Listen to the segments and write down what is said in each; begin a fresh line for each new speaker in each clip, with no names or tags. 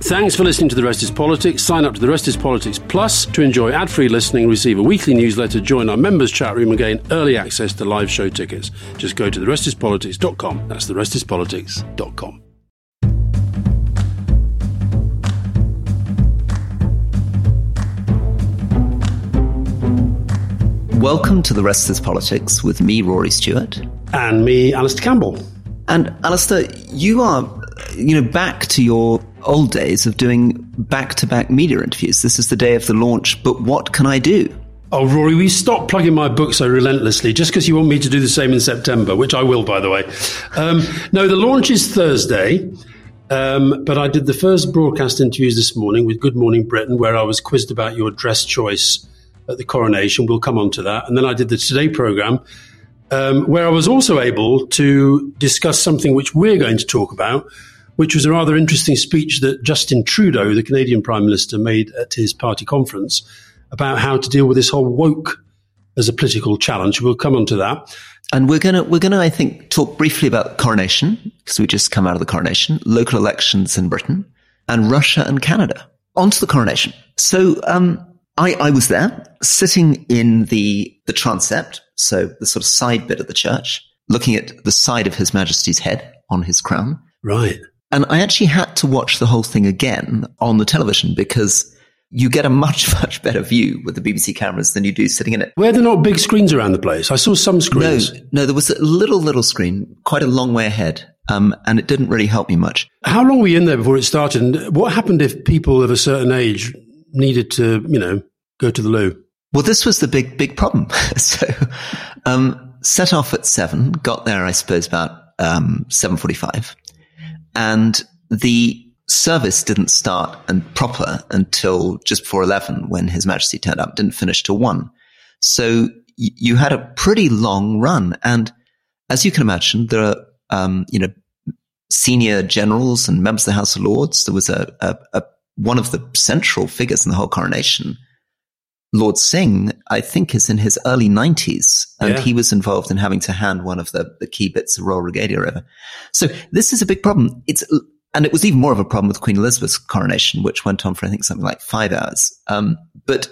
Thanks for listening to The Rest is Politics. Sign up to The Rest is Politics Plus to enjoy ad free listening, receive a weekly newsletter, join our members' chat room, and gain early access to live show tickets. Just go to therestispolitics.com. That's therestispolitics.com.
Welcome to The Rest is Politics with me, Rory Stewart.
And me, Alastair Campbell.
And Alastair, you are, you know, back to your old days of doing back to back media interviews. This is the day of the launch, but what can I do?
Oh, Rory, we stop plugging my book so relentlessly just because you want me to do the same in September, which I will, by the way. Um, no, the launch is Thursday. Um, but I did the first broadcast interviews this morning with Good Morning Britain, where I was quizzed about your dress choice at the coronation. We'll come on to that. And then I did the Today programme, um, where I was also able to discuss something which we're going to talk about, which was a rather interesting speech that Justin Trudeau, the Canadian Prime Minister, made at his party conference about how to deal with this whole woke as a political challenge. We'll come on to that.
And we're gonna we're gonna I think talk briefly about coronation because we just come out of the coronation, local elections in Britain, and Russia and Canada. On to the coronation. So um, I, I was there sitting in the the transept, so the sort of side bit of the church, looking at the side of His Majesty's head on his crown.
Right.
And I actually had to watch the whole thing again on the television because you get a much, much better view with the BBC cameras than you do sitting in it.
Were there not big screens around the place? I saw some screens.
No, no, there was a little, little screen, quite a long way ahead. Um, and it didn't really help me much.
How long were you in there before it started? And what happened if people of a certain age needed to, you know, go to the loo?
Well, this was the big, big problem. so, um, set off at seven, got there, I suppose, about, um, 745 and the service didn't start and proper until just before 11 when His Majesty turned up, didn't finish till one. So y- you had a pretty long run. And as you can imagine, there are, um, you know, senior generals and members of the House of Lords. There was a, a, a one of the central figures in the whole coronation. Lord Singh, I think, is in his early 90s, and
Yeah.
he was involved in having to hand one of the, the key bits of Royal Regalia over. So this is a big problem. It's and it was even more of a problem with Queen Elizabeth's coronation, which went on for I think something like five hours. Um, but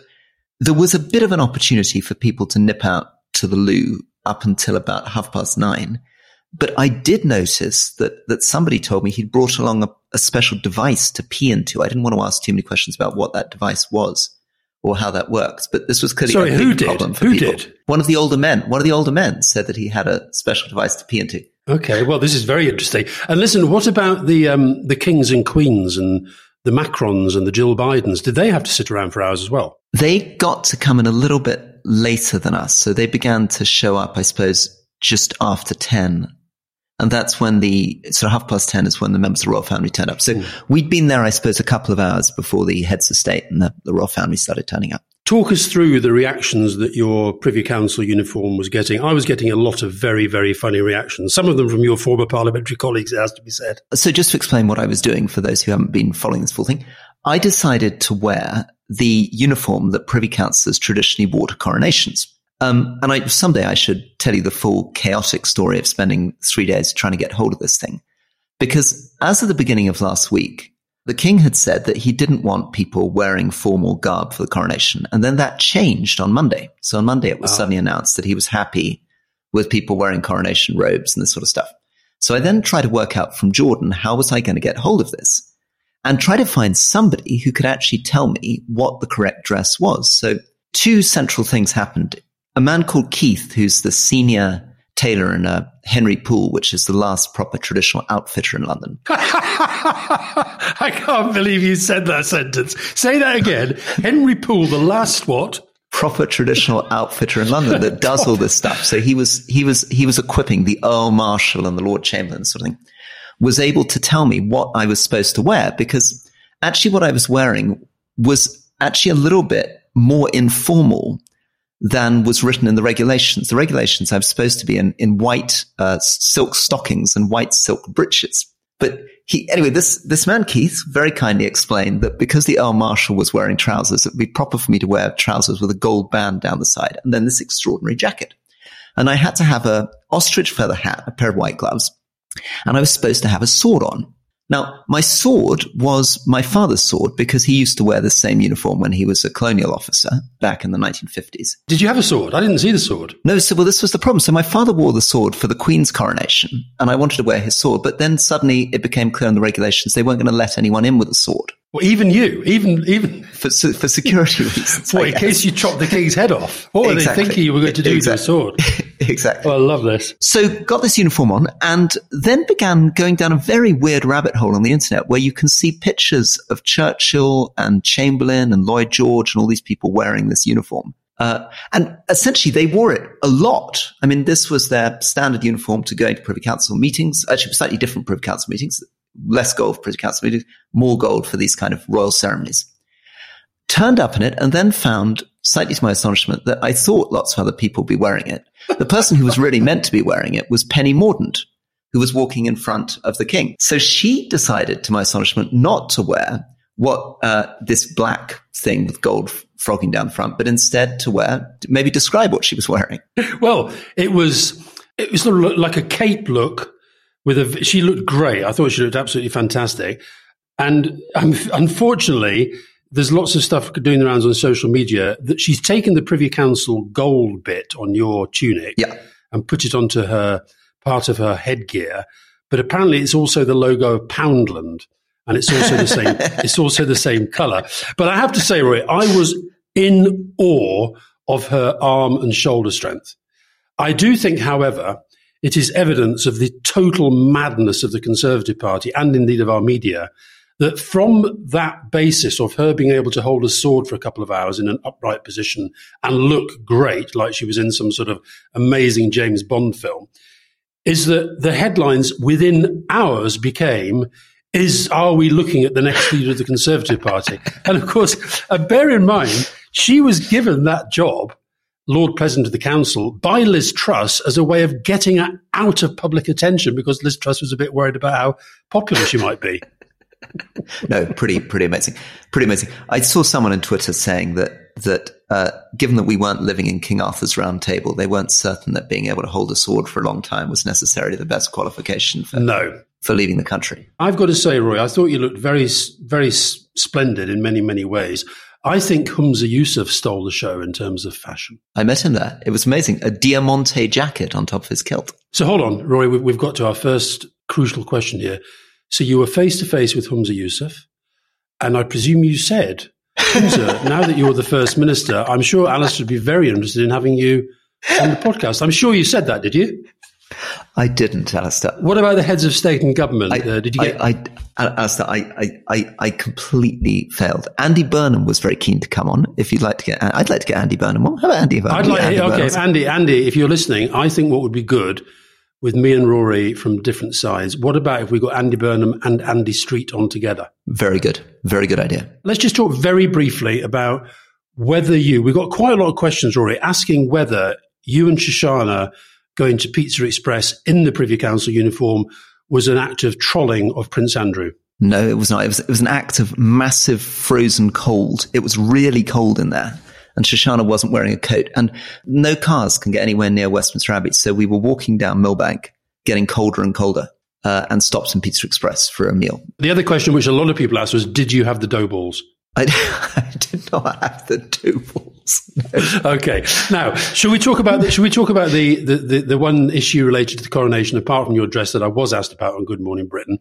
there was a bit of an opportunity for people to nip out to the loo up until about half past nine. But I did notice that that somebody told me he'd brought along a, a special device to pee into. I didn't want to ask too many questions about what that device was or how that works, but this was clearly
Sorry,
a big
who did?
problem for
Who
people.
did?
One of the older men. One of the older men said that he had a special device to pee into.
Okay, well, this is very interesting. And listen, what about the um, the kings and queens and the Macrons and the Jill Bidens? Did they have to sit around for hours as well?
They got to come in a little bit later than us. So they began to show up, I suppose, just after 10. And that's when the, sort of half past 10 is when the members of the royal family turned up. So hmm. we'd been there, I suppose, a couple of hours before the heads of state and the, the royal family started turning up.
Talk us through the reactions that your Privy Council uniform was getting. I was getting a lot of very, very funny reactions. Some of them from your former parliamentary colleagues, it has to be said.
So just to explain what I was doing for those who haven't been following this full thing, I decided to wear the uniform that privy councillors traditionally wore to coronations. Um, and I, someday I should tell you the full chaotic story of spending three days trying to get hold of this thing. Because as of the beginning of last week, the king had said that he didn't want people wearing formal garb for the coronation. And then that changed on Monday. So on Monday, it was
Ah.
suddenly announced that he was happy with people wearing coronation robes and this sort of stuff. So I then tried to work out from Jordan, how was I going to get hold of this? And try to find somebody who could actually tell me what the correct dress was. So two central things happened. A man called Keith, who's the senior tailor in uh, Henry Poole, which is the last proper traditional outfitter in London.
I can't believe you said that sentence. Say that again. Henry Poole, the last what?
proper traditional outfitter in London that does all this stuff. So he was he was he was equipping the Earl Marshal and the Lord Chamberlain sort of thing. Was able to tell me what I was supposed to wear because actually what I was wearing was actually a little bit more informal than was written in the regulations. The regulations I was supposed to be in in white uh, silk stockings and white silk breeches. But he, anyway, this, this man, Keith, very kindly explained that because the Earl Marshal was wearing trousers, it would be proper for me to wear trousers with a gold band down the side and then this extraordinary jacket. And I had to have a ostrich feather hat, a pair of white gloves, and I was supposed to have a sword on. Now, my sword was my father's sword because he used to wear the same uniform when he was a colonial officer back in the 1950s.
Did you have a sword? I didn't see the sword.
No, so well, this was the problem. So my father wore the sword for the Queen's coronation, and I wanted to wear his sword, but then suddenly it became clear in the regulations they weren't going to let anyone in with a sword.
Well, even you, even even
for for security reasons.
Well, in case you chop the king's head off, what were exactly. they thinking you were going to do exactly. with the sword?
exactly.
Well, I love this.
So got this uniform on, and then began going down a very weird rabbit hole on the internet where you can see pictures of Churchill and Chamberlain and Lloyd George and all these people wearing this uniform. Uh, and essentially, they wore it a lot. I mean, this was their standard uniform to go into Privy Council meetings. Actually, slightly different Privy Council meetings less gold for Privy Council meetings, more gold for these kind of royal ceremonies. Turned up in it and then found, slightly to my astonishment, that I thought lots of other people would be wearing it. The person who was really meant to be wearing it was Penny Mordaunt, who was walking in front of the king. So she decided, to my astonishment, not to wear what uh, this black thing with gold frogging down front, but instead to wear, maybe describe what she was wearing.
Well, it was it was sort of like a cape look with a she looked great. I thought she looked absolutely fantastic. And um, unfortunately, there's lots of stuff doing the rounds on social media that she's taken the Privy Council gold bit on your tunic
yeah.
and put it onto her part of her headgear. But apparently, it's also the logo of Poundland, and it's also the same. it's also the same color. But I have to say, Roy, I was in awe of her arm and shoulder strength. I do think, however, it is evidence of the total madness of the Conservative Party and indeed of our media that from that basis of her being able to hold a sword for a couple of hours in an upright position and look great, like she was in some sort of amazing James Bond film, is that the headlines within hours became is are we looking at the next leader of the Conservative Party? And of course, uh, bear in mind, she was given that job Lord President of the Council by Liz Truss as a way of getting her out of public attention because Liz Truss was a bit worried about how popular she might be.
no, pretty pretty amazing, pretty amazing. I saw someone on Twitter saying that that uh, given that we weren't living in King Arthur's Round Table, they weren't certain that being able to hold a sword for a long time was necessarily the best qualification for
no
for leaving the country.
I've got to say, Roy, I thought you looked very very splendid in many many ways. I think Humza Yousaf stole the show in terms of fashion.
I met him there. It was amazing. A Diamante jacket on top of his kilt.
So hold on, Roy, we've got to our first crucial question here. So you were face to face with Humza Yousaf, and I presume you said, Humza, now that you're the first minister, I'm sure Alice would be very interested in having you on the podcast. I'm sure you said that, did you?
I didn't, Alastair.
What about the heads of state and government? I, uh, did you get?
I, I, Alastair, I, I, I completely failed. Andy Burnham was very keen to come on. If you'd like to get, I'd like to get Andy Burnham on. How about Andy?
I'd like, Andy okay, Burnham. Andy, Andy, if you're listening, I think what would be good with me and Rory from different sides. What about if we got Andy Burnham and Andy Street on together?
Very good, very good idea.
Let's just talk very briefly about whether you. We've got quite a lot of questions, Rory, asking whether you and Shoshana going to Pizza Express in the Privy Council uniform was an act of trolling of Prince Andrew.
No, it was not. It was, it was an act of massive frozen cold. It was really cold in there. And Shoshana wasn't wearing a coat. And no cars can get anywhere near Westminster Abbey. So we were walking down Millbank, getting colder and colder, uh, and stopped in Pizza Express for a meal.
The other question, which a lot of people asked, was Did you have the dough balls?
I, I did not have the dough balls.
okay. Now, should we talk about the, should we talk about the, the, the, the, one issue related to the coronation, apart from your address that I was asked about on Good Morning Britain,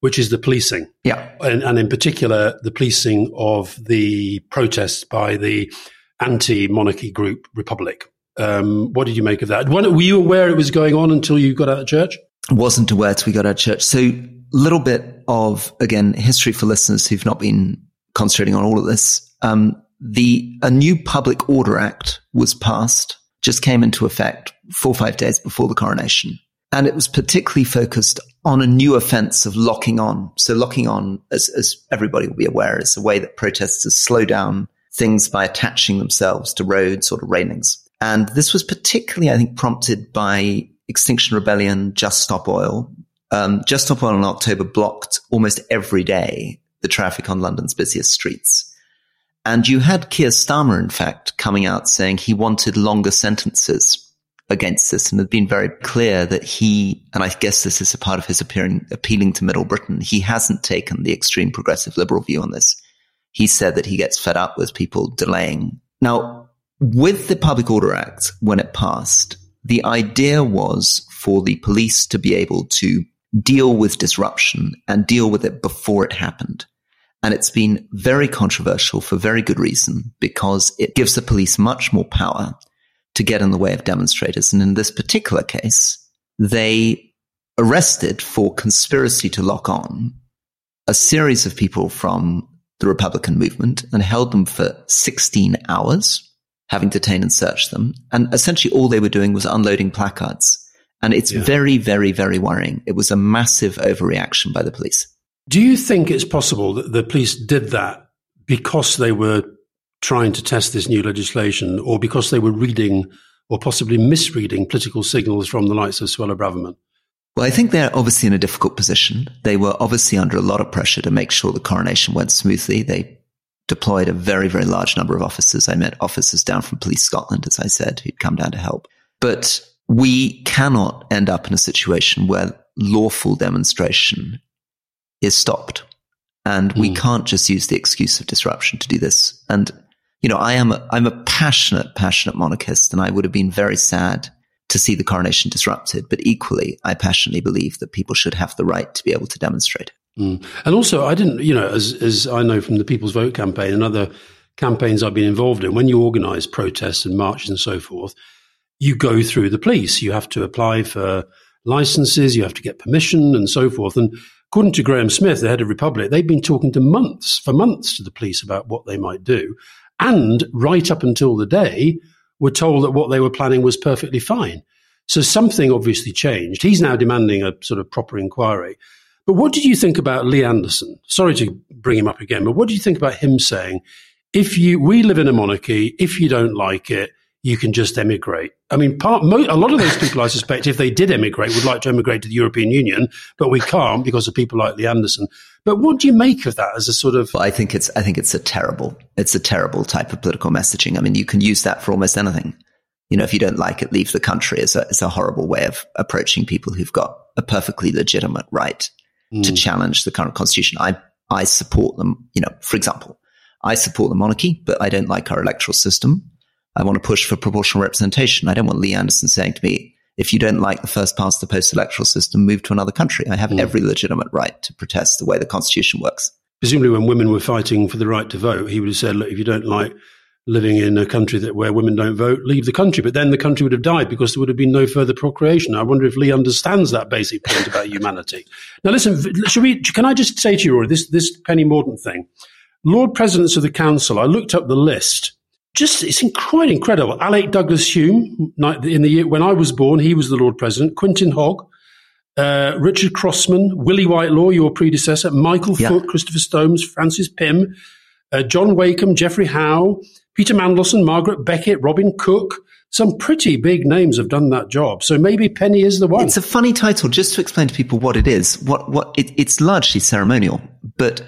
which is the policing.
Yeah.
And, and in particular, the policing of the protests by the anti-monarchy group Republic. Um, what did you make of that? Were you aware it was going on until you got out of church?
Wasn't aware until we got out of church. So, a little bit of again history for listeners who've not been concentrating on all of this. Um, the a new Public Order Act was passed, just came into effect four or five days before the coronation. And it was particularly focused on a new offense of locking on. So locking on, as, as everybody will be aware, is a way that protesters slow down things by attaching themselves to roads or to railings. And this was particularly, I think, prompted by Extinction Rebellion, Just Stop Oil. Um, Just Stop Oil in October blocked almost every day the traffic on London's busiest streets. And you had Keir Starmer, in fact, coming out saying he wanted longer sentences against this and had been very clear that he, and I guess this is a part of his appearing, appealing to middle Britain, he hasn't taken the extreme progressive liberal view on this. He said that he gets fed up with people delaying. Now, with the Public Order Act, when it passed, the idea was for the police to be able to deal with disruption and deal with it before it happened. And it's been very controversial for very good reason because it gives the police much more power to get in the way of demonstrators. And in this particular case, they arrested for conspiracy to lock on a series of people from the Republican movement and held them for 16 hours, having detained and searched them. And essentially all they were doing was unloading placards. And it's yeah. very, very, very worrying. It was a massive overreaction by the police.
Do you think it's possible that the police did that because they were trying to test this new legislation or because they were reading or possibly misreading political signals from the likes of Suella Braverman?
Well, I think they're obviously in a difficult position. They were obviously under a lot of pressure to make sure the coronation went smoothly. They deployed a very, very large number of officers. I met officers down from Police Scotland, as I said, who'd come down to help. But we cannot end up in a situation where lawful demonstration is stopped. And we mm. can't just use the excuse of disruption to do this. And, you know, I am, a, I'm a passionate, passionate monarchist and I would have been very sad to see the coronation disrupted. But equally, I passionately believe that people should have the right to be able to demonstrate.
Mm. And also, I didn't, you know, as, as I know from the People's Vote campaign and other campaigns I've been involved in, when you organize protests and marches and so forth, you go through the police. You have to apply for licenses, you have to get permission and so forth. And according to Graham Smith, the head of Republic, they'd been talking to months, for months to the police about what they might do. And right up until the day, were told that what they were planning was perfectly fine. So something obviously changed. He's now demanding a sort of proper inquiry. But what did you think about Lee Anderson? Sorry to bring him up again, but what do you think about him saying, if you, we live in a monarchy, if you don't like it, you can just emigrate. I mean, part, mo- a lot of those people, I suspect, if they did emigrate, would like to emigrate to the European Union, but we can't because of people like Lee Anderson. But what do you make of that as a sort of?
Well, I think it's I think it's a terrible it's a terrible type of political messaging. I mean, you can use that for almost anything. You know, if you don't like it, leave the country. It's a it's a horrible way of approaching people who've got a perfectly legitimate right mm. to challenge the current constitution. I I support them. You know, for example, I support the monarchy, but I don't like our electoral system. I want to push for proportional representation. I don't want Lee Anderson saying to me, if you don't like the first past the post electoral system, move to another country. I have mm. every legitimate right to protest the way the constitution works.
Presumably, when women were fighting for the right to vote, he would have said, look, if you don't like living in a country that where women don't vote, leave the country. But then the country would have died because there would have been no further procreation. I wonder if Lee understands that basic point about humanity. Now, listen, should we, can I just say to you, Rory, this, this Penny Mordaunt thing? Lord Presidents of the Council, I looked up the list just it's quite incredible. Alec Douglas-Home, in the year when I was born, he was the Lord President. Quintin Hogg, uh, Richard Crossman, Willie Whitelaw, your predecessor, Michael yeah. Foot, Christopher Soames, Francis Pym, uh, John Wakeham, Geoffrey Howe, Peter Mandelson, Margaret Beckett, Robin Cook. Some pretty big names have done that job. So maybe Penny is the one.
It's a funny title. Just to explain to people what it is, what what it, it's largely ceremonial, but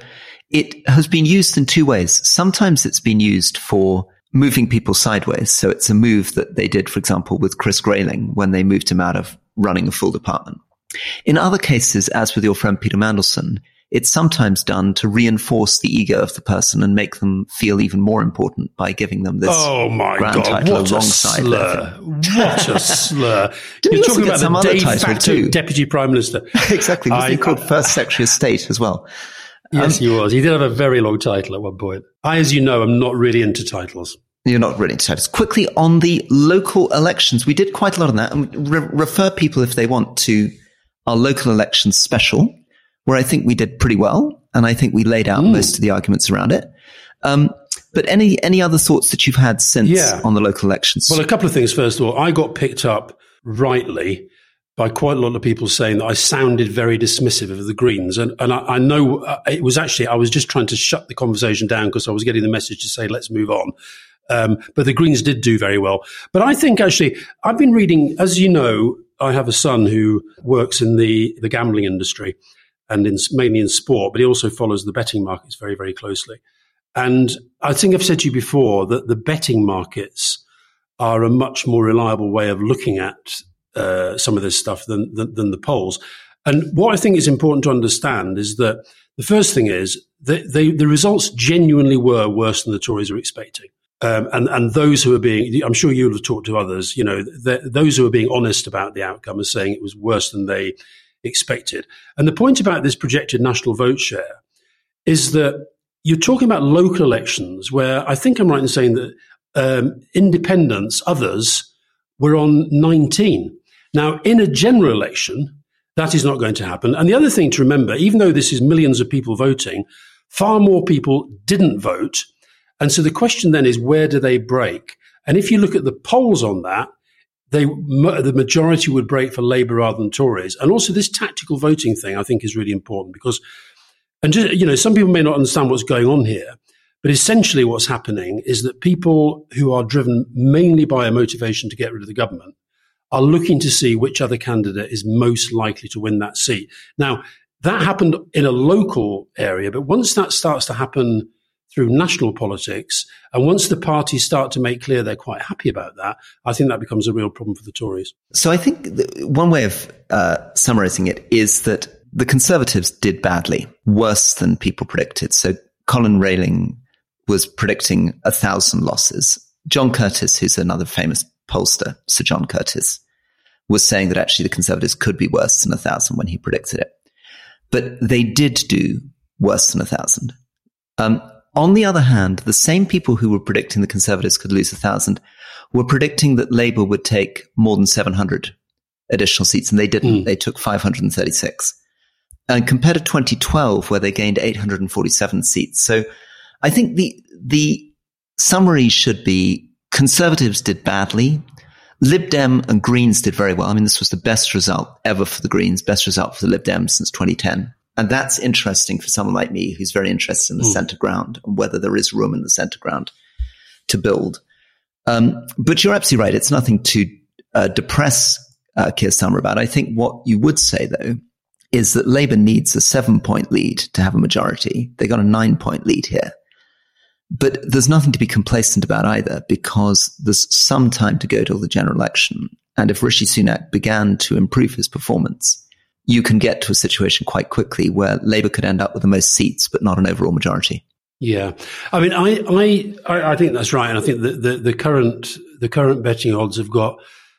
it has been used in two ways. Sometimes it's been used for moving people sideways. So it's a move that they did, for example, with Chris Grayling when they moved him out of running a full department. In other cases, as with your friend Peter Mandelson, it's sometimes done to reinforce the ego of the person and make them feel even more important by giving them this
oh my grand God,
title
what
alongside
a slur. What a slur. You're talking about the de facto too. deputy prime minister.
exactly. Was he called first secretary of state as well?
Yes, um, he was. He did have a very long title at one point. I, as you know, am not really into titles.
You're not really into titles. Quickly on the local elections, we did quite a lot on that, and re- refer people if they want to our local elections special, where I think we did pretty well, and I think we laid out mm. most of the arguments around it. Um, but any any other thoughts that you've had since yeah. on the local elections?
Well, a couple of things. First of all, I got picked up rightly by quite a lot of people saying that I sounded very dismissive of the Greens. And, and I, I know uh, it was actually, I was just trying to shut the conversation down because I was getting the message to say, let's move on. Um, but the Greens did do very well. But I think actually, I've been reading, as you know, I have a son who works in the, the gambling industry and in, mainly in sport, but he also follows the betting markets very, very closely. And I think I've said to you before that the betting markets are a much more reliable way of looking at uh, some of this stuff than, than, than the polls. And what I think is important to understand is that the first thing is that they, the results genuinely were worse than the Tories were expecting. Um, and and those who are being, I'm sure you'll have talked to others. You know, those who are being honest about the outcome are saying it was worse than they expected. And the point about this projected national vote share is that you're talking about local elections where I think I'm right in saying that um, independents, others, were on 19. Now, in a general election, that is not going to happen. And the other thing to remember, even though this is millions of people voting, far more people didn't vote. And so the question then is, where do they break? And if you look at the polls on that, they, the majority would break for Labour rather than Tories. And also this tactical voting thing, I think is really important because, and just, you know, some people may not understand what's going on here, but essentially what's happening is that people who are driven mainly by a motivation to get rid of the government are looking to see which other candidate is most likely to win that seat. Now, that happened in a local area, but once that starts to happen through national politics, and once the parties start to make clear they're quite happy about that, I think that becomes a real problem for the Tories.
So I think one way of uh, summarizing it is that the Conservatives did badly, worse than people predicted. So Colin Rallings was predicting a thousand losses. John Curtice, who's another famous pollster, Sir John Curtice, was saying that actually the Conservatives could be worse than a thousand when he predicted it. But they did do worse than a thousand. Um, on the other hand, the same people who were predicting the Conservatives could lose a thousand were predicting that Labour would take more than 700 additional seats, and they didn't. Mm. They took 536. And compared to 2012, where they gained 847 seats. So I think the, the summary should be Conservatives did badly. Lib Dem and Greens did very well. I mean, this was the best result ever for the Greens, best result for the Lib Dems since 2010. And that's interesting for someone like me who's very interested in the mm. center ground and whether there is room in the center ground to build. Um, but you're absolutely right. It's nothing to uh, depress uh, Keir Starmer about. I think what you would say, though, is that Labour needs a seven point lead to have a majority. They got a nine point lead here. But there's nothing to be complacent about either because there's some time to go till the general election. And if Rishi Sunak began to improve his performance, you can get to a situation quite quickly where Labour could end up with the most seats, but not an overall majority.
Yeah, I mean, I I, I think that's right, and I think that the, the current the current betting odds have got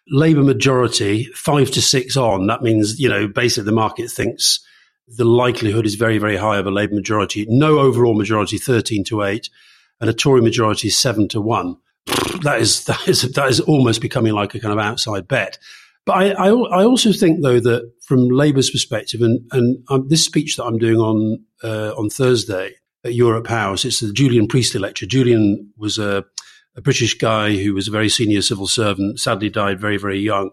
Labour majority five to six on. That means you know basically the market thinks the likelihood is very very high of a Labour majority. No overall majority, thirteen to eight and a Tory majority seven to one. That is that is that is almost becoming like a kind of outside bet. But I, I, I also think though that from Labour's perspective, and and um, this speech that I'm doing on uh, on Thursday at Europe House, it's the Julian Priestley lecture. Julian was a, a British guy who was a very senior civil servant, sadly died very very young,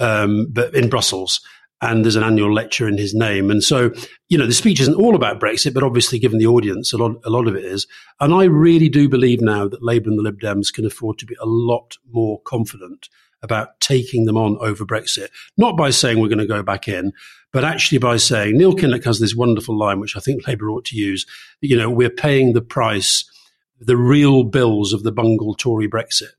um, but in Brussels and there's an annual lecture in his name. And so, you know, the speech isn't all about Brexit, but obviously, given the audience, a lot, a lot of it is. And I really do believe now that Labour and the Lib Dems can afford to be a lot more confident about taking them on over Brexit, not by saying we're going to go back in, but actually by saying Neil Kinnock has this wonderful line, which I think Labour ought to use. You know, we're paying the price, the real bills of the bungled Tory Brexit.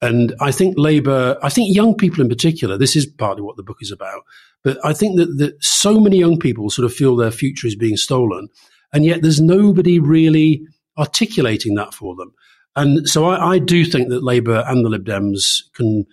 And I think Labour, I think young people in particular, this is partly what the book is about, but I think that, that so many young people sort of feel their future is being stolen. And yet there's nobody really articulating that for them. And so I, I do think that Labour and the Lib Dems can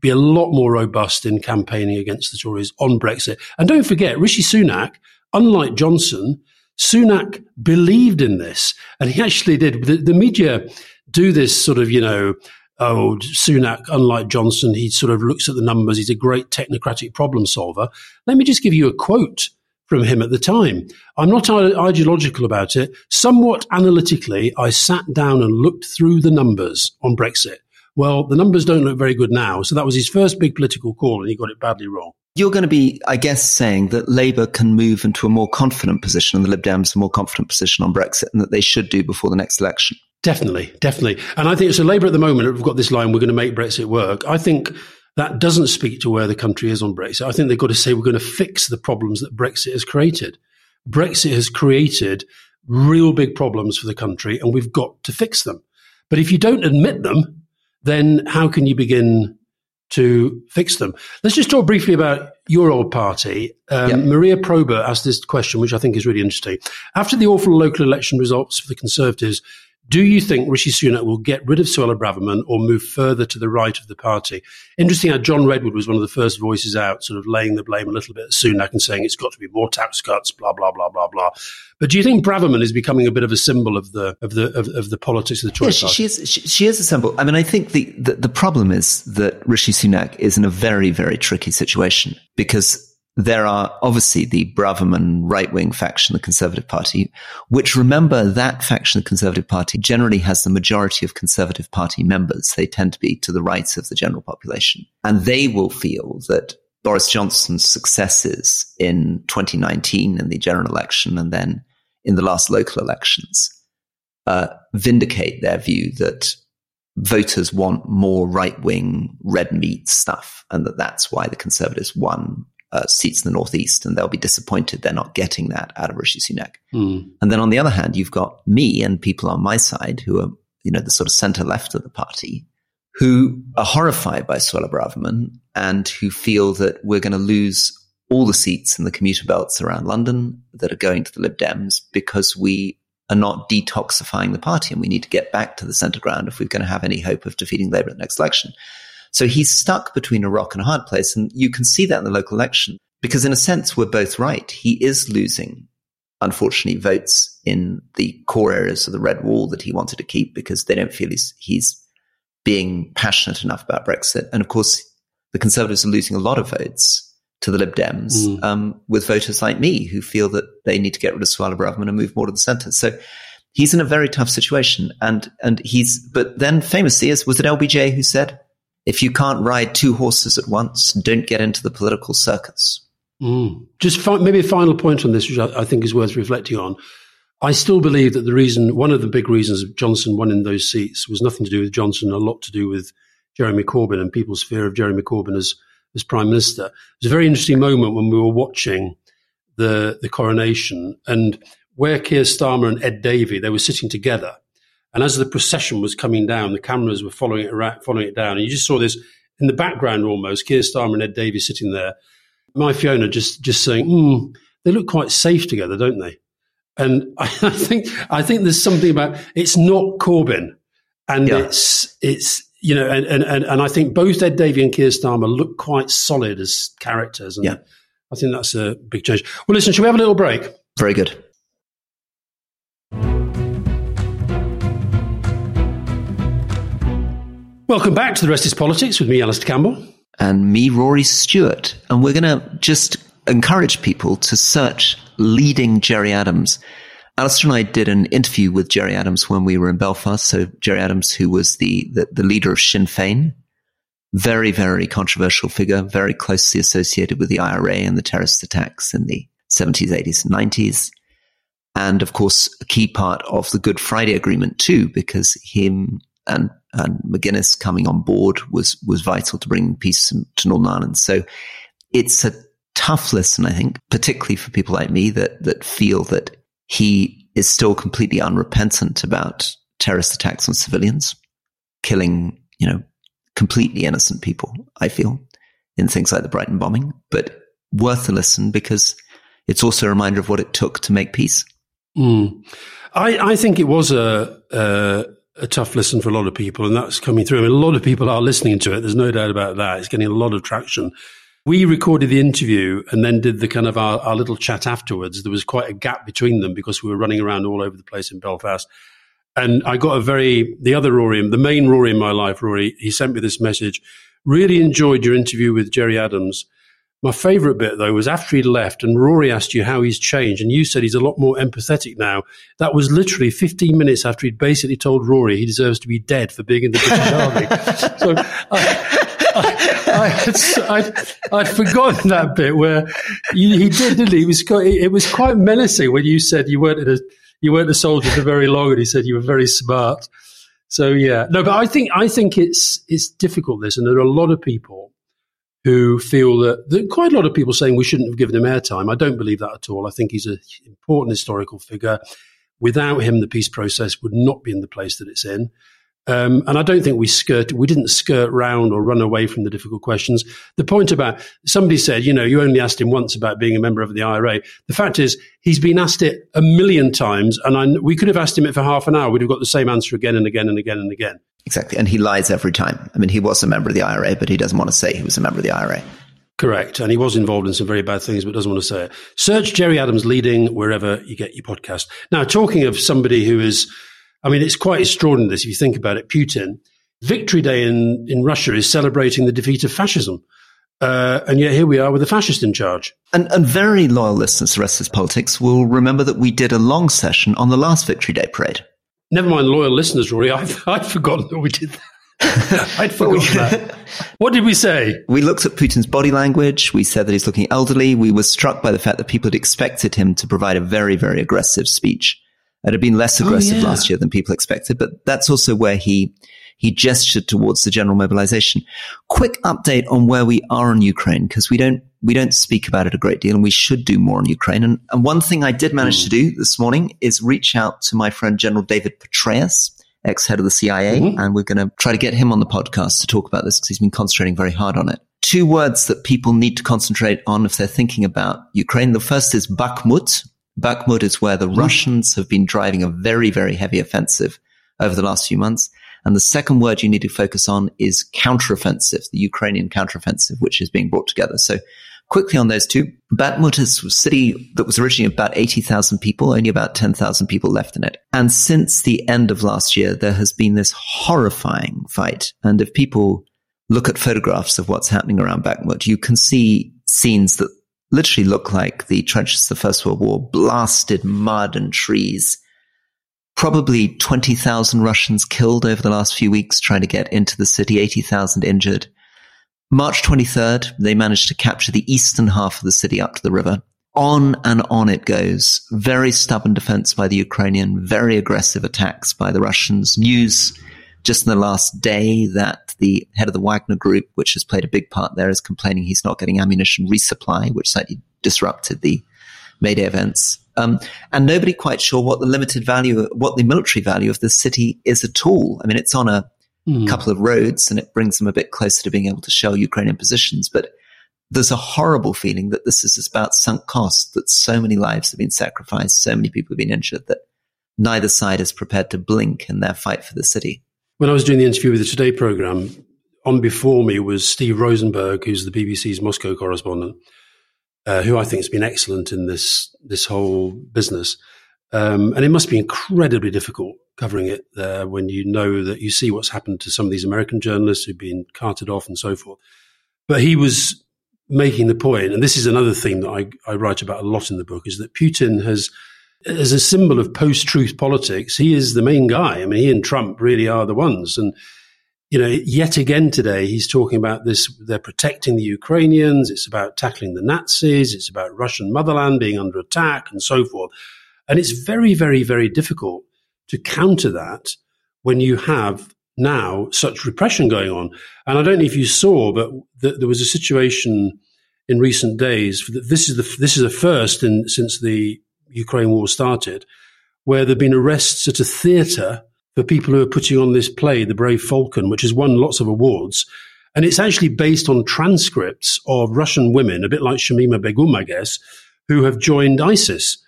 be a lot more robust in campaigning against the Tories on Brexit. And don't forget, Rishi Sunak, unlike Johnson, Sunak believed in this. And he actually did. The, the media do this sort of, you know, oh, Sunak, unlike Johnson, he sort of looks at the numbers. He's a great technocratic problem solver. Let me just give you a quote from him at the time. I'm not ideological about it. Somewhat analytically, I sat down and looked through the numbers on Brexit. Well, the numbers don't look very good now. So that was his first big political call, and he got it badly wrong.
You're going to be, I guess, saying that Labour can move into a more confident position and the Lib Dems a more confident position on Brexit and that they should do before the next election.
Definitely, definitely. And I think it's so. A Labour at the moment, we've got this line: we're going to make Brexit work. I think that doesn't speak to where the country is on Brexit. I think they've got to say we're going to fix the problems that Brexit has created. Brexit has created real big problems for the country, and we've got to fix them. But if you don't admit them, then how can you begin to fix them? Let's just talk briefly about your old party. Um, yep. Maria Prober asked this question, which I think is really interesting. After the awful local election results for the Conservatives, do you think Rishi Sunak will get rid of Suella Braverman or move further to the right of the party? Interesting how John Redwood was one of the first voices out, sort of laying the blame a little bit at Sunak and saying it's got to be more tax cuts, blah blah blah blah blah. But do you think Braverman is becoming a bit of a symbol of the of the of, of the politics of the Tory
yeah, she, she, is she, she, is a symbol. I mean, I think the, the the problem is that Rishi Sunak is in a very very tricky situation because there are obviously the Braverman right wing faction, the Conservative Party, which remember that faction, of the Conservative Party, generally has the majority of Conservative Party members. They tend to be to the right of the general population. And they will feel that Boris Johnson's successes in 2019 in the general election and then in the last local elections uh, vindicate their view that voters want more right wing red meat stuff and that that's why the Conservatives won uh, seats in the Northeast, and they'll be disappointed they're not getting that out of Rishi Sunak. Mm. And then on the other hand, you've got me and people on my side who are, you know, the sort of center left of the party who are horrified by Suella Braverman and who feel that we're going to lose all the seats in the commuter belts around London that are going to the Lib Dems because we are not detoxifying the party and we need to get back to the center ground if we're going to have any hope of defeating Labour at the next election. So he's stuck between a rock and a hard place. And you can see that in the local election because in a sense, we're both right. He is losing, unfortunately, votes in the core areas of the red wall that he wanted to keep because they don't feel he's, he's being passionate enough about Brexit. And of course, the Conservatives are losing a lot of votes to the Lib Dems mm. um, with voters like me who feel that they need to get rid of Suella Braverman and move more to the centre. So he's in a very tough situation. And and he's but then famously, as was it LBJ who said, if you can't ride two horses at once, don't get into the political circus.
Mm. Just fi- maybe a final point on this, which I, I, think is worth reflecting on. I still believe that the reason, one of the big reasons Johnson won in those seats was nothing to do with Johnson, a lot to do with Jeremy Corbyn and people's fear of Jeremy Corbyn as, as prime minister. It was a very interesting moment when we were watching the, the coronation and where Keir Starmer and Ed Davey, they were sitting together and as the procession was coming down, the cameras were following it around, following it down, and you just saw this in the background almost. Keir Starmer and Ed Davey sitting there. My Fiona just just saying, mm, "They look quite safe together, don't they?" And I, I, think I think there's something about it's not Corbyn, and yeah. it's it's you know, and, and, and, and I think both Ed Davey and Keir Starmer look quite solid as characters, and
yeah.
I think that's a big change. Well, listen, should we have a little break?
Very good.
Welcome back to The Rest is Politics with me, Alastair Campbell.
And me, Rory Stewart. And we're going to just encourage people to search leading Gerry Adams. Alastair and I did an interview with Gerry Adams when we were in Belfast. So Gerry Adams, who was the, the, the leader of Sinn Féin, very, very controversial figure, very closely associated with the IRA and the terrorist attacks in the 70s, 80s, and 90s. And of course, a key part of the Good Friday Agreement too, because him and and McGuinness coming on board was was vital to bring peace to Northern Ireland. So it's a tough lesson, I think, particularly for people like me that that feel that he is still completely unrepentant about terrorist attacks on civilians, killing, you know, completely innocent people, I feel, in things like the Brighton bombing, but worth a listen because it's also a reminder of what it took to make peace.
Mm. I, I think it was a, a a tough listen for a lot of people, and that's coming through. I mean, a lot of people are listening to it. There's no doubt about that. It's getting a lot of traction. We recorded the interview and then did the kind of our, our little chat afterwards. There was quite a gap between them because we were running around all over the place in Belfast. And I got a very, the other Rory, the main Rory in my life, Rory, he sent me this message. Really enjoyed your interview with Gerry Adams. My favourite bit, though, was after he left and Rory asked you how he's changed, and you said he's a lot more empathetic now. That was literally 15 minutes after he'd basically told Rory he deserves to be dead for being in the British Army. So I, I, had, I'd, I'd, forgotten that bit where you, he did, didn't he? It was, quite, it was quite menacing when you said you weren't, a, you weren't a soldier for very long, and he said you were very smart. So yeah, no, but I think I think it's it's difficult this, and there are a lot of people who feel that, that, quite a lot of people saying we shouldn't have given him airtime. I don't believe that at all. I think he's an important historical figure. Without him, the peace process would not be in the place that it's in. Um, and I don't think we skirt, we didn't skirt round or run away from the difficult questions. The point about somebody said, you know, you only asked him once about being a member of the IRA. The fact is, he's been asked it a million times, and I, we could have asked him it for half an hour. We'd have got the same answer again and again and again and again.
Exactly. And he lies every time. I mean, he was a member of the IRA, but he doesn't want to say he was a member of the IRA.
Correct. And he was involved in some very bad things, but doesn't want to say it. Search Gerry Adams leading wherever you get your podcast. Now, talking of somebody who is, I mean, it's quite extraordinary this if you think about it. Putin, Victory Day in, in Russia is celebrating the defeat of fascism. Uh, and yet here we are with a fascist in charge.
And, and very loyal listeners to Rest is Politics will remember that we did a long session on the last Victory Day parade.
Never mind loyal listeners, Rory. I've, I'd forgotten that we did that. I'd forgotten that. What did we say?
We looked at Putin's body language. We said that he's looking elderly. We were struck by the fact that people had expected him to provide a very, very aggressive speech. It had been less oh, aggressive oh, yeah. last year than people expected, but that's also where he he gestured towards the general mobilization. Quick update on where we are in Ukraine, because we don't we don't speak about it a great deal, and we should do more on Ukraine. And, and one thing I did manage mm. to do this morning is reach out to my friend General David Petraeus, ex head of the CIA, mm-hmm. and we're going to try to get him on the podcast to talk about this because he's been concentrating very hard on it. Two words that people need to concentrate on if they're thinking about Ukraine. The first is Bakhmut. Bakhmut is where the mm-hmm. Russians have been driving a very, very heavy offensive over the last few months. And the second word you need to focus on is counteroffensive, the Ukrainian counteroffensive, which is being brought together. So quickly on those two, Bakhmut is a city that was originally about 80,000 people, only about 10,000 people left in it. And since the end of last year, there has been this horrifying fight. And if people look at photographs of what's happening around Bakhmut, you can see scenes that literally look like the trenches of the First World War, blasted mud and trees probably 20,000 Russians killed over the last few weeks trying to get into the city, 80,000 injured. March 23rd, they managed to capture the eastern half of the city up to the river. On and on it goes. Very stubborn defense by the Ukrainian, very aggressive attacks by the Russians. News just in the last day that the head of the Wagner group, which has played a big part there, is complaining he's not getting ammunition resupply, which slightly disrupted the May Day events. Um, and nobody quite sure what the limited value, what the military value of the city is at all. I mean, it's on a mm. couple of roads and it brings them a bit closer to being able to shell Ukrainian positions. But there's a horrible feeling that this is about sunk cost, that so many lives have been sacrificed, so many people have been injured that neither side is prepared to blink in their fight for the city.
When I was doing the interview with the Today program, on before me was Steve Rosenberg, who's the BBC's Moscow correspondent uh, who I think has been excellent in this this whole business. Um, and it must be incredibly difficult covering it there when you know that you see what's happened to some of these American journalists who've been carted off and so forth. But he was making the point, and this is another theme that I, I write about a lot in the book, is that Putin has, as a symbol of post-truth politics, he is the main guy. I mean, he and Trump really are the ones. And you know, yet again today, he's talking about this. They're protecting the Ukrainians. It's about tackling the Nazis. It's about Russian motherland being under attack and so forth. And it's very, very, very difficult to counter that when you have now such repression going on. And I don't know if you saw, but th- there was a situation in recent days. This is the this is the first in, since the Ukraine war started, where there've been arrests at a theatre for people who are putting on this play, The Brave Falcon, which has won lots of awards. And it's actually based on transcripts of Russian women, a bit like Shamima Begum, I guess, who have joined ISIS.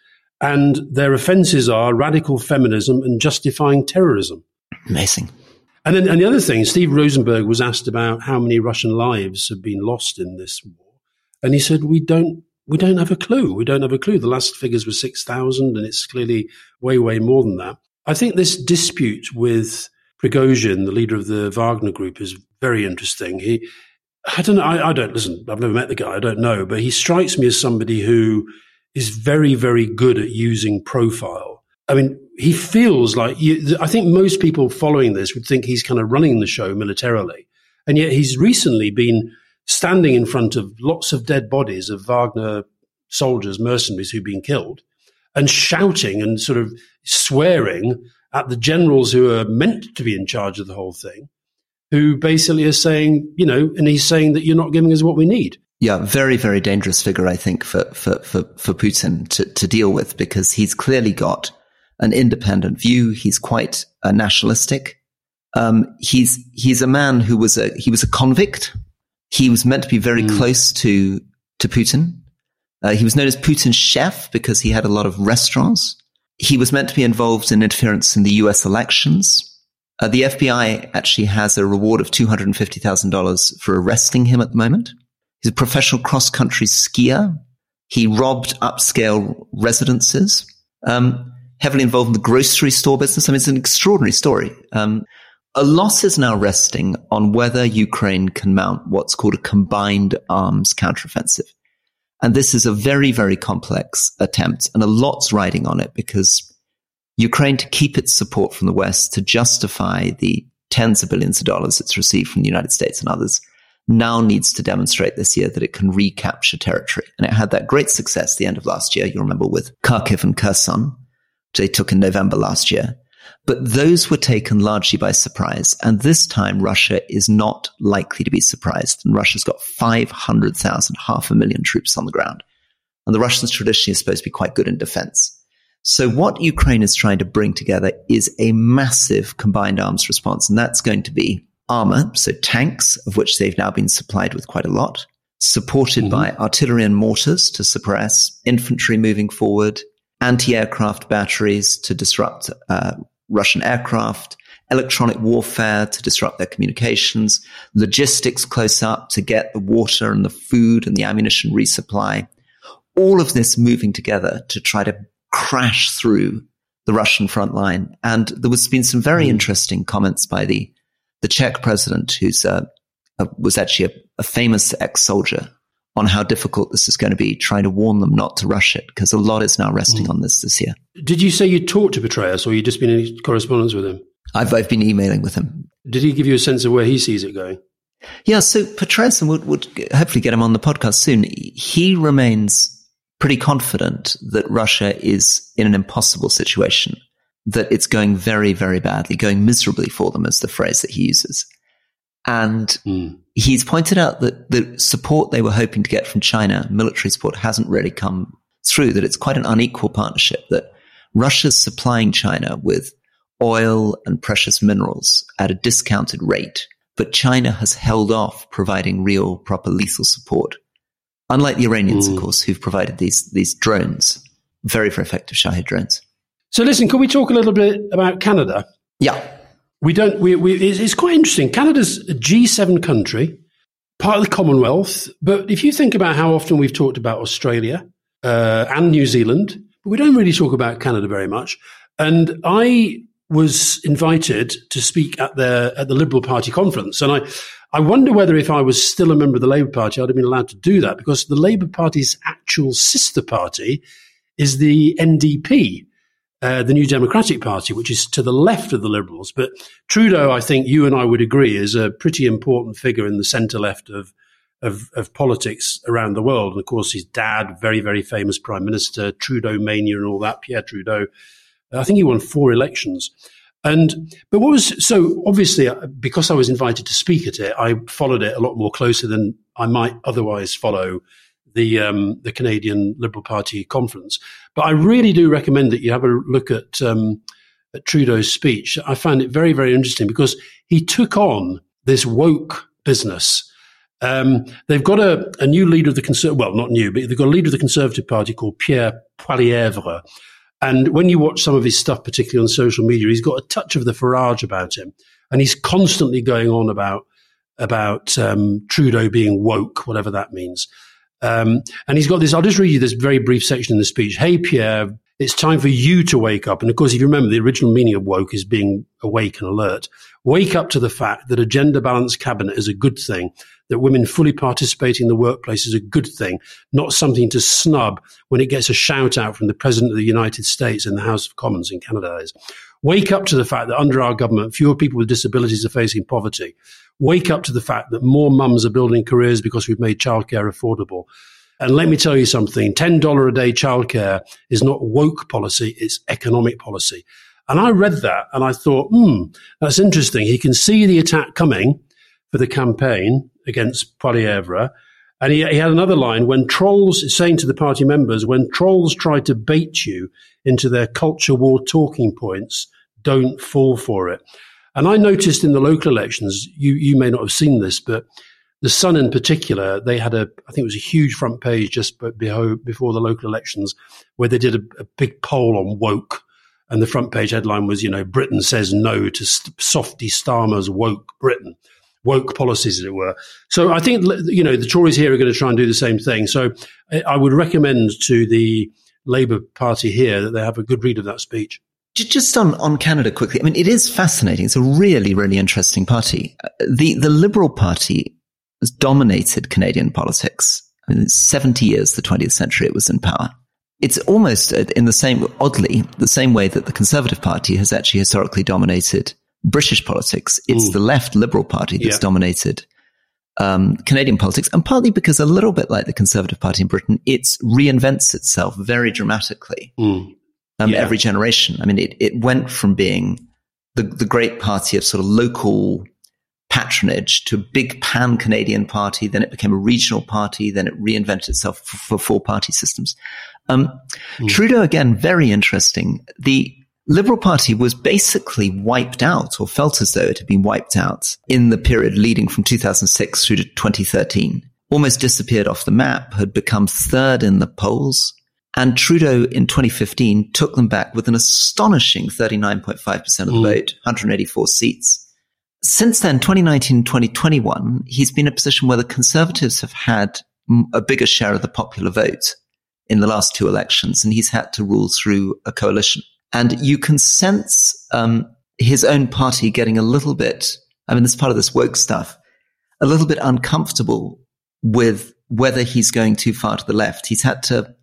And their offenses are radical feminism and justifying terrorism.
Amazing.
And then and the other thing, Steve Rosenberg was asked about how many Russian lives have been lost in this war. And he said, We don't we don't have a clue. We don't have a clue. The last figures were 6,000, and it's clearly way, way more than that. I think this dispute with Prigozhin, the leader of the Wagner group, is very interesting. He, I don't know, I, I, don't listen. I've never met the guy. I don't know, but he strikes me as somebody who is very, very good at using profile. I mean, he feels like you, I think most people following this would think he's kind of running the show militarily, and yet he's recently been standing in front of lots of dead bodies of Wagner soldiers, mercenaries who've been killed, and shouting and sort of swearing at the generals who are meant to be in charge of the whole thing, who basically are saying, you know, and he's saying that you're not giving us what we need.
Yeah, very, very dangerous figure, I think, for, for, for, for Putin to, to deal with because he's clearly got an independent view. He's quite uh, nationalistic. Um, he's he's a man who was a he was a convict. He was meant to be very mm. close to to Putin. Uh, he was known as Putin's chef because he had a lot of restaurants. He was meant to be involved in interference in the U.S. elections. Uh, the FBI actually has a reward of two hundred and fifty thousand dollars for arresting him at the moment. He's a professional cross country skier. He robbed upscale residences. Um, heavily involved in the grocery store business. I mean, it's an extraordinary story. Um, a loss is now resting on whether Ukraine can mount what's called a combined arms counteroffensive. And this is a very, very complex attempt and a lot's riding on it because Ukraine to keep its support from the West to justify the tens of billions of dollars it's received from the United States and others now needs to demonstrate this year that it can recapture territory. And it had that great success the end of last year. You remember with Kharkiv and Kherson, which they took in November last year. But those were taken largely by surprise. And this time, Russia is not likely to be surprised. And Russia's got 500,000, half a million troops on the ground. And the Russians traditionally are supposed to be quite good in defense. So what Ukraine is trying to bring together is a massive combined arms response. And that's going to be armor, so tanks, of which they've now been supplied with quite a lot, supported mm-hmm. by artillery and mortars to suppress infantry moving forward, anti-aircraft batteries to disrupt uh, Russian aircraft, electronic warfare to disrupt their communications, logistics close up to get the water and the food and the ammunition resupply. All of this moving together to try to crash through the Russian front line. And there was been some very mm. interesting comments by the the Czech president, who's uh, was actually a, a famous ex-soldier, on how difficult this is going to be, trying to warn them not to rush it, because a lot is now resting mm. on this this year.
Did you say you talked to Petraeus, or you just been in correspondence with him?
I've, I've been emailing with him.
Did he give you a sense of where he sees it going?
Yeah, so Petraeus and would, would hopefully get him on the podcast soon. He remains pretty confident that Russia is in an impossible situation that it's going very, very badly, going miserably for them, is the phrase that he uses. And mm. he's pointed out that the support they were hoping to get from China, military support, hasn't really come through, that it's quite an unequal partnership, that Russia's supplying China with oil and precious minerals at a discounted rate, but China has held off providing real, proper lethal support. Unlike the Iranians, mm. of hmm. course, who've provided these, these drones, very, very effective Shahed drones.
So listen, can we talk a little bit about Canada?
Yeah.
We don't, we, we, it's, it's quite interesting. Canada's a G7 country, part of the Commonwealth. But if you think about how often we've talked about Australia uh, and New Zealand, but we don't really talk about Canada very much. And I was invited to speak at the at the Liberal Party conference, and I I wonder whether if I was still a member of the Labour Party, I'd have been allowed to do that because the Labour Party's actual sister party is the NDP, uh, the New Democratic Party, which is to the left of the Liberals. But Trudeau, I think you and I would agree, is a pretty important figure in the centre left of, of, of politics around the world. And of course, his dad, very, very famous prime minister, Trudeau mania and all that, Pierre Trudeau. I think he won four elections. And but what was so obviously uh, because I was invited to speak at it, I followed it a lot more closely than I might otherwise follow the um, the Canadian Liberal Party conference. But I really do recommend that you have a look at, um, at Trudeau's speech. I found it very very interesting because he took on this woke business. Um, they've got a, a, new leader of the conservative, well, not new, but they've got a leader of the Conservative Party called Pierre Poilievre. And when you watch some of his stuff, particularly on social media, he's got a touch of the Farage about him, and he's constantly going on about about um, Trudeau being woke, whatever that means. Um, and he's got this, I'll just read you this very brief section in the speech. Hey, Pierre, it's time for you to wake up. And of course, if you remember, the original meaning of woke is being awake and alert. Wake up to the fact that a gender balanced cabinet is a good thing, that women fully participating in the workplace is a good thing, not something to snub when it gets a shout out from the President of the United States in the House of Commons in Canada. Is. Wake up to the fact that under our government, fewer people with disabilities are facing poverty wake up to the fact that more mums are building careers because we've made childcare affordable. And let me tell you something $10 a day childcare is not woke policy, it's economic policy. And I read that and I thought, hmm, that's interesting. He can see the attack coming for the campaign against Poilievre. And he, he, had another line when trolls, saying to the party members, when trolls try to bait you into their culture war talking points, don't fall for it. And I noticed in the local elections, you, you may not have seen this, but the Sun in particular, they had a, I think it was a huge front page just before the local elections where they did a, a big poll on woke. And the front page headline was, you know, Britain says no to softy Starmer's woke Britain, woke policies, as it were. So I think, you know, the Tories here are going to try and do the same thing. So eh, I would recommend to the Labour Party here that they have a good read of that speech.
Just on, on Canada quickly. I mean, it is fascinating. It's a really, really interesting party. Uh, the, the Liberal Party has dominated Canadian politics. I mean, 70 years, the 20th century, it was in power. It's almost uh, in the same, oddly, the same way that the Conservative Party has actually historically dominated British politics. It's Ooh. the left Liberal Party that's yeah. dominated um, Canadian politics, and partly because a little bit like the Conservative Party in Britain, it reinvents itself very dramatically. Mm um, yeah. every generation. I mean, it, it went from being the, the great party of sort of local patronage to a big pan Canadian party. Then it became a regional party. Then it reinvented itself for, for four party systems. Um, mm. Trudeau, again, very interesting. The Liberal Party was basically wiped out or felt as though it had been wiped out in the period leading from 2006 through to 2013. Almost disappeared off the map, had become third in the polls, and Trudeau in 2015 took them back with an astonishing 39.5% of the mm. vote, 184 seats. Since then, 2019, 2021, he's been in a position where the Conservatives have had a bigger share of the popular vote in the last two elections, and he's had to rule through a coalition. And you can sense um, his own party getting a little bit, I mean, this part of this woke stuff, a little bit uncomfortable with whether he's going too far to the left. He's had to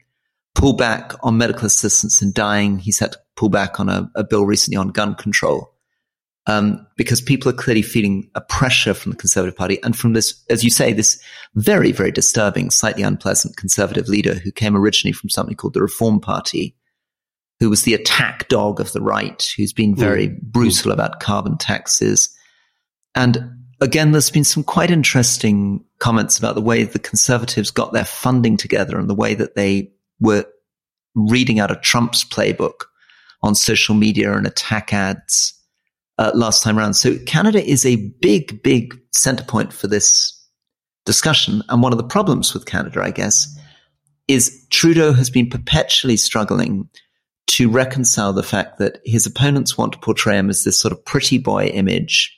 pull back on medical assistance in dying. He's had to pull back on a, a bill recently on gun control. Um, because people are clearly feeling a pressure from the Conservative Party and from this, as you say, this very, very disturbing, slightly unpleasant Conservative leader who came originally from something called the Reform Party, who was the attack dog of the right, who's been very mm. brutal about carbon taxes. And again, there's been some quite interesting comments about the way the Conservatives got their funding together and the way that they were reading out of Trump's playbook on social media and attack ads uh, last time around. So Canada is a big, big center point for this discussion. And one of the problems with Canada, I guess, is Trudeau has been perpetually struggling to reconcile the fact that his opponents want to portray him as this sort of pretty boy image,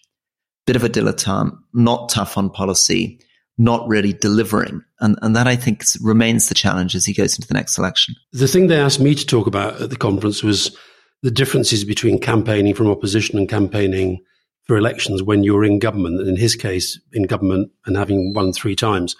bit of a dilettante, not tough on policy, not really delivering. And, and that I think remains the challenge as he goes into the next election.
The thing they asked me to talk about at the conference was the differences between campaigning from opposition and campaigning for elections when you're in government. In his case, in government and having won three times.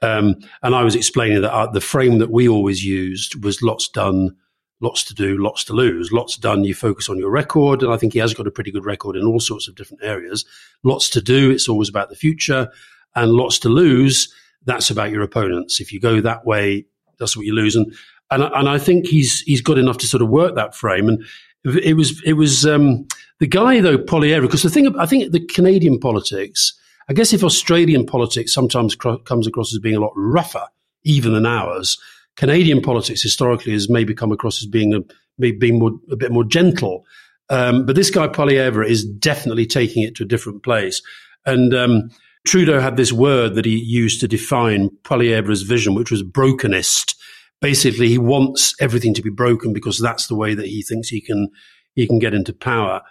Um, and I was explaining that uh, the frame that we always used was lots done, lots to do, lots to lose. Lots done, you focus on your record. And I think he has got a pretty good record in all sorts of different areas. Lots to do, it's always about the future and lots to lose, that's about your opponents. If you go that way, that's what you lose. And and and I think he's he's got enough to sort of work that frame. And it was it was um, the guy though Poilievre because the thing I think the Canadian politics. I guess if Australian politics sometimes cr- comes across as being a lot rougher, even than ours, Canadian politics historically has maybe come across as being a being more a bit more gentle. Um, but this guy Poilievre is definitely taking it to a different place. And um, Trudeau had this word that he used to define Poilievre's vision, which was brokenist. Basically, he wants everything to be broken because that's the way that he thinks he can he can get into power.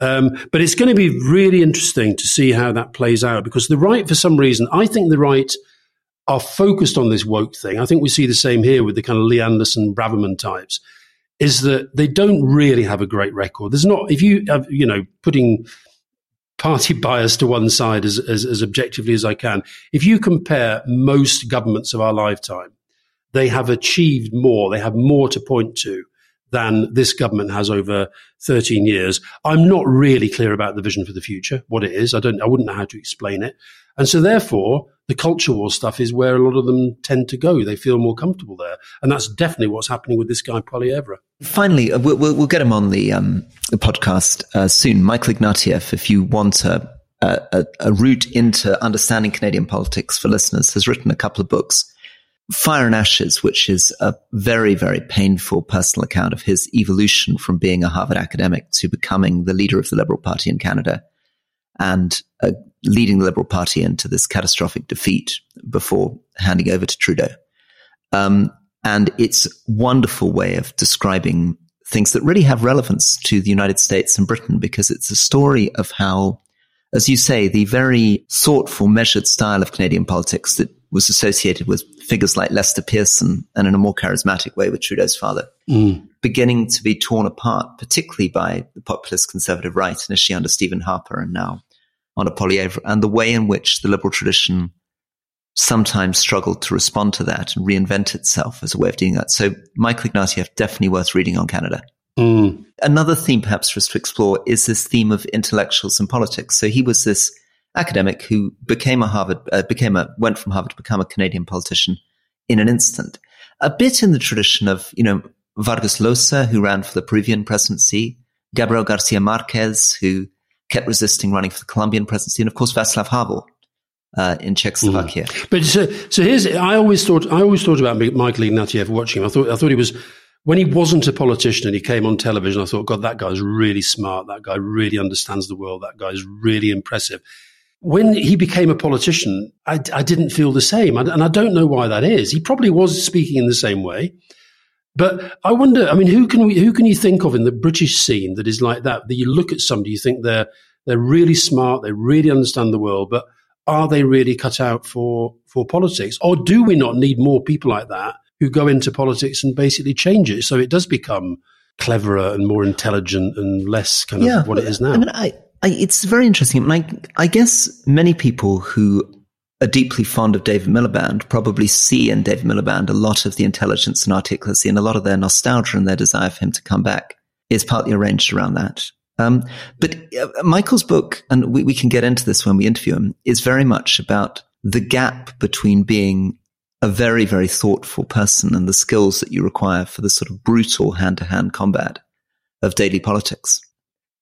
Um, but it's going to be really interesting to see how that plays out because the right, for some reason, I think the right are focused on this woke thing. I think we see the same here with the kind of Lee Anderson, Braverman types. Is that they don't really have a great record. There's not if you have, you know putting party bias to one side as, as, as objectively as I can. If you compare most governments of our lifetime, they have achieved more, they have more to point to than this government has over 13 years. I'm not really clear about the vision for the future, what it is. I don't, I wouldn't know how to explain it. And so therefore, the culture war stuff is where a lot of them tend to go. They feel more comfortable there. And that's definitely what's happening with this guy, Poilievre.
Finally, uh, we'll, we'll, get him on the, um, the podcast uh, soon. Michael Ignatieff, if you want a, a, a route into understanding Canadian politics for listeners, has written a couple of books. Fire and Ashes, which is a very, very painful personal account of his evolution from being a Harvard academic to becoming the leader of the Liberal Party in Canada and uh, leading the Liberal Party into this catastrophic defeat before handing over to Trudeau. Um, and it's a wonderful way of describing things that really have relevance to the United States and Britain because it's a story of how, as you say, the very thoughtful, measured style of Canadian politics that was associated with figures like Lester Pearson and in a more charismatic way with Trudeau's father, mm. beginning to be torn apart, particularly by the populist conservative right, initially under Stephen Harper and now under Poilievre, and the way in which the liberal tradition sometimes struggled to respond to that and reinvent itself as a way of doing that. So Michael Ignatieff definitely worth reading on Canada. Mm. Another theme perhaps for us to explore is this theme of intellectuals and politics. So he was this academic who became a Harvard, uh, became a, went from Harvard to become a Canadian politician in an instant. A bit in the tradition of, you know, Vargas Llosa, who ran for the Peruvian presidency, Gabriel Garcia Marquez, who kept resisting running for the Colombian presidency, and of course Václav Havel, uh, in Czechoslovakia.
Mm. But so, so here's I always thought I always thought about Michael Ignatieff watching him. I thought I thought he was when he wasn't a politician and he came on television. I thought, God, that guy's really smart. That guy really understands the world. That guy's really impressive. When he became a politician, I, I didn't feel the same, and I don't know why that is. He probably was speaking in the same way. But I wonder, I mean, who can we, who can you think of in the British scene that is like that? That you look at somebody, you think they're they're really smart, they really understand the world, but are they really cut out for, for politics? Or do we not need more people like that who go into politics and basically change it so it does become cleverer and more intelligent and less kind of yeah, what it is now?
I mean, I, I, it's very interesting. I, I guess many people who are deeply fond of David Miliband probably see in David Miliband a lot of the intelligence and articulacy and a lot of their nostalgia and their desire for him to come back is partly arranged around that. Um, but uh, Michael's book, and we, we can get into this when we interview him, is very much about the gap between being a very, very thoughtful person and the skills that you require for the sort of brutal hand to hand combat of daily politics.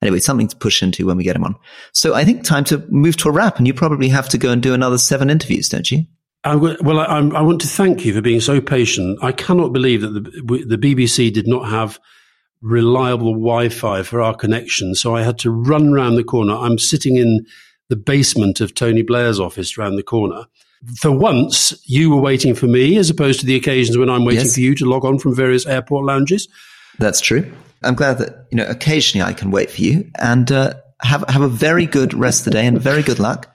Anyway, something to push into when we get him on. So I think time to move to a wrap, and you probably have to go and do another seven interviews, don't you?
I w- well, I, I, want to thank you for being so patient. I cannot believe that the, the BBC did not have reliable Wi-Fi for our connection. So I had to run round the corner. I'm sitting in the basement of Tony Blair's office round the corner. For once, you were waiting for me as opposed to the occasions when I'm waiting yes. for you to log on from various airport lounges.
That's true. I'm glad that, you know, occasionally I can wait for you and uh, have, have a very good rest of the day and very good luck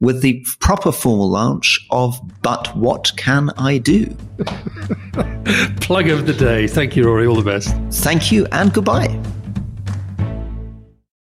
with the proper formal launch of But What Can I Do?
Plug of the day. Thank you, Rory. All the best.
Thank you and goodbye.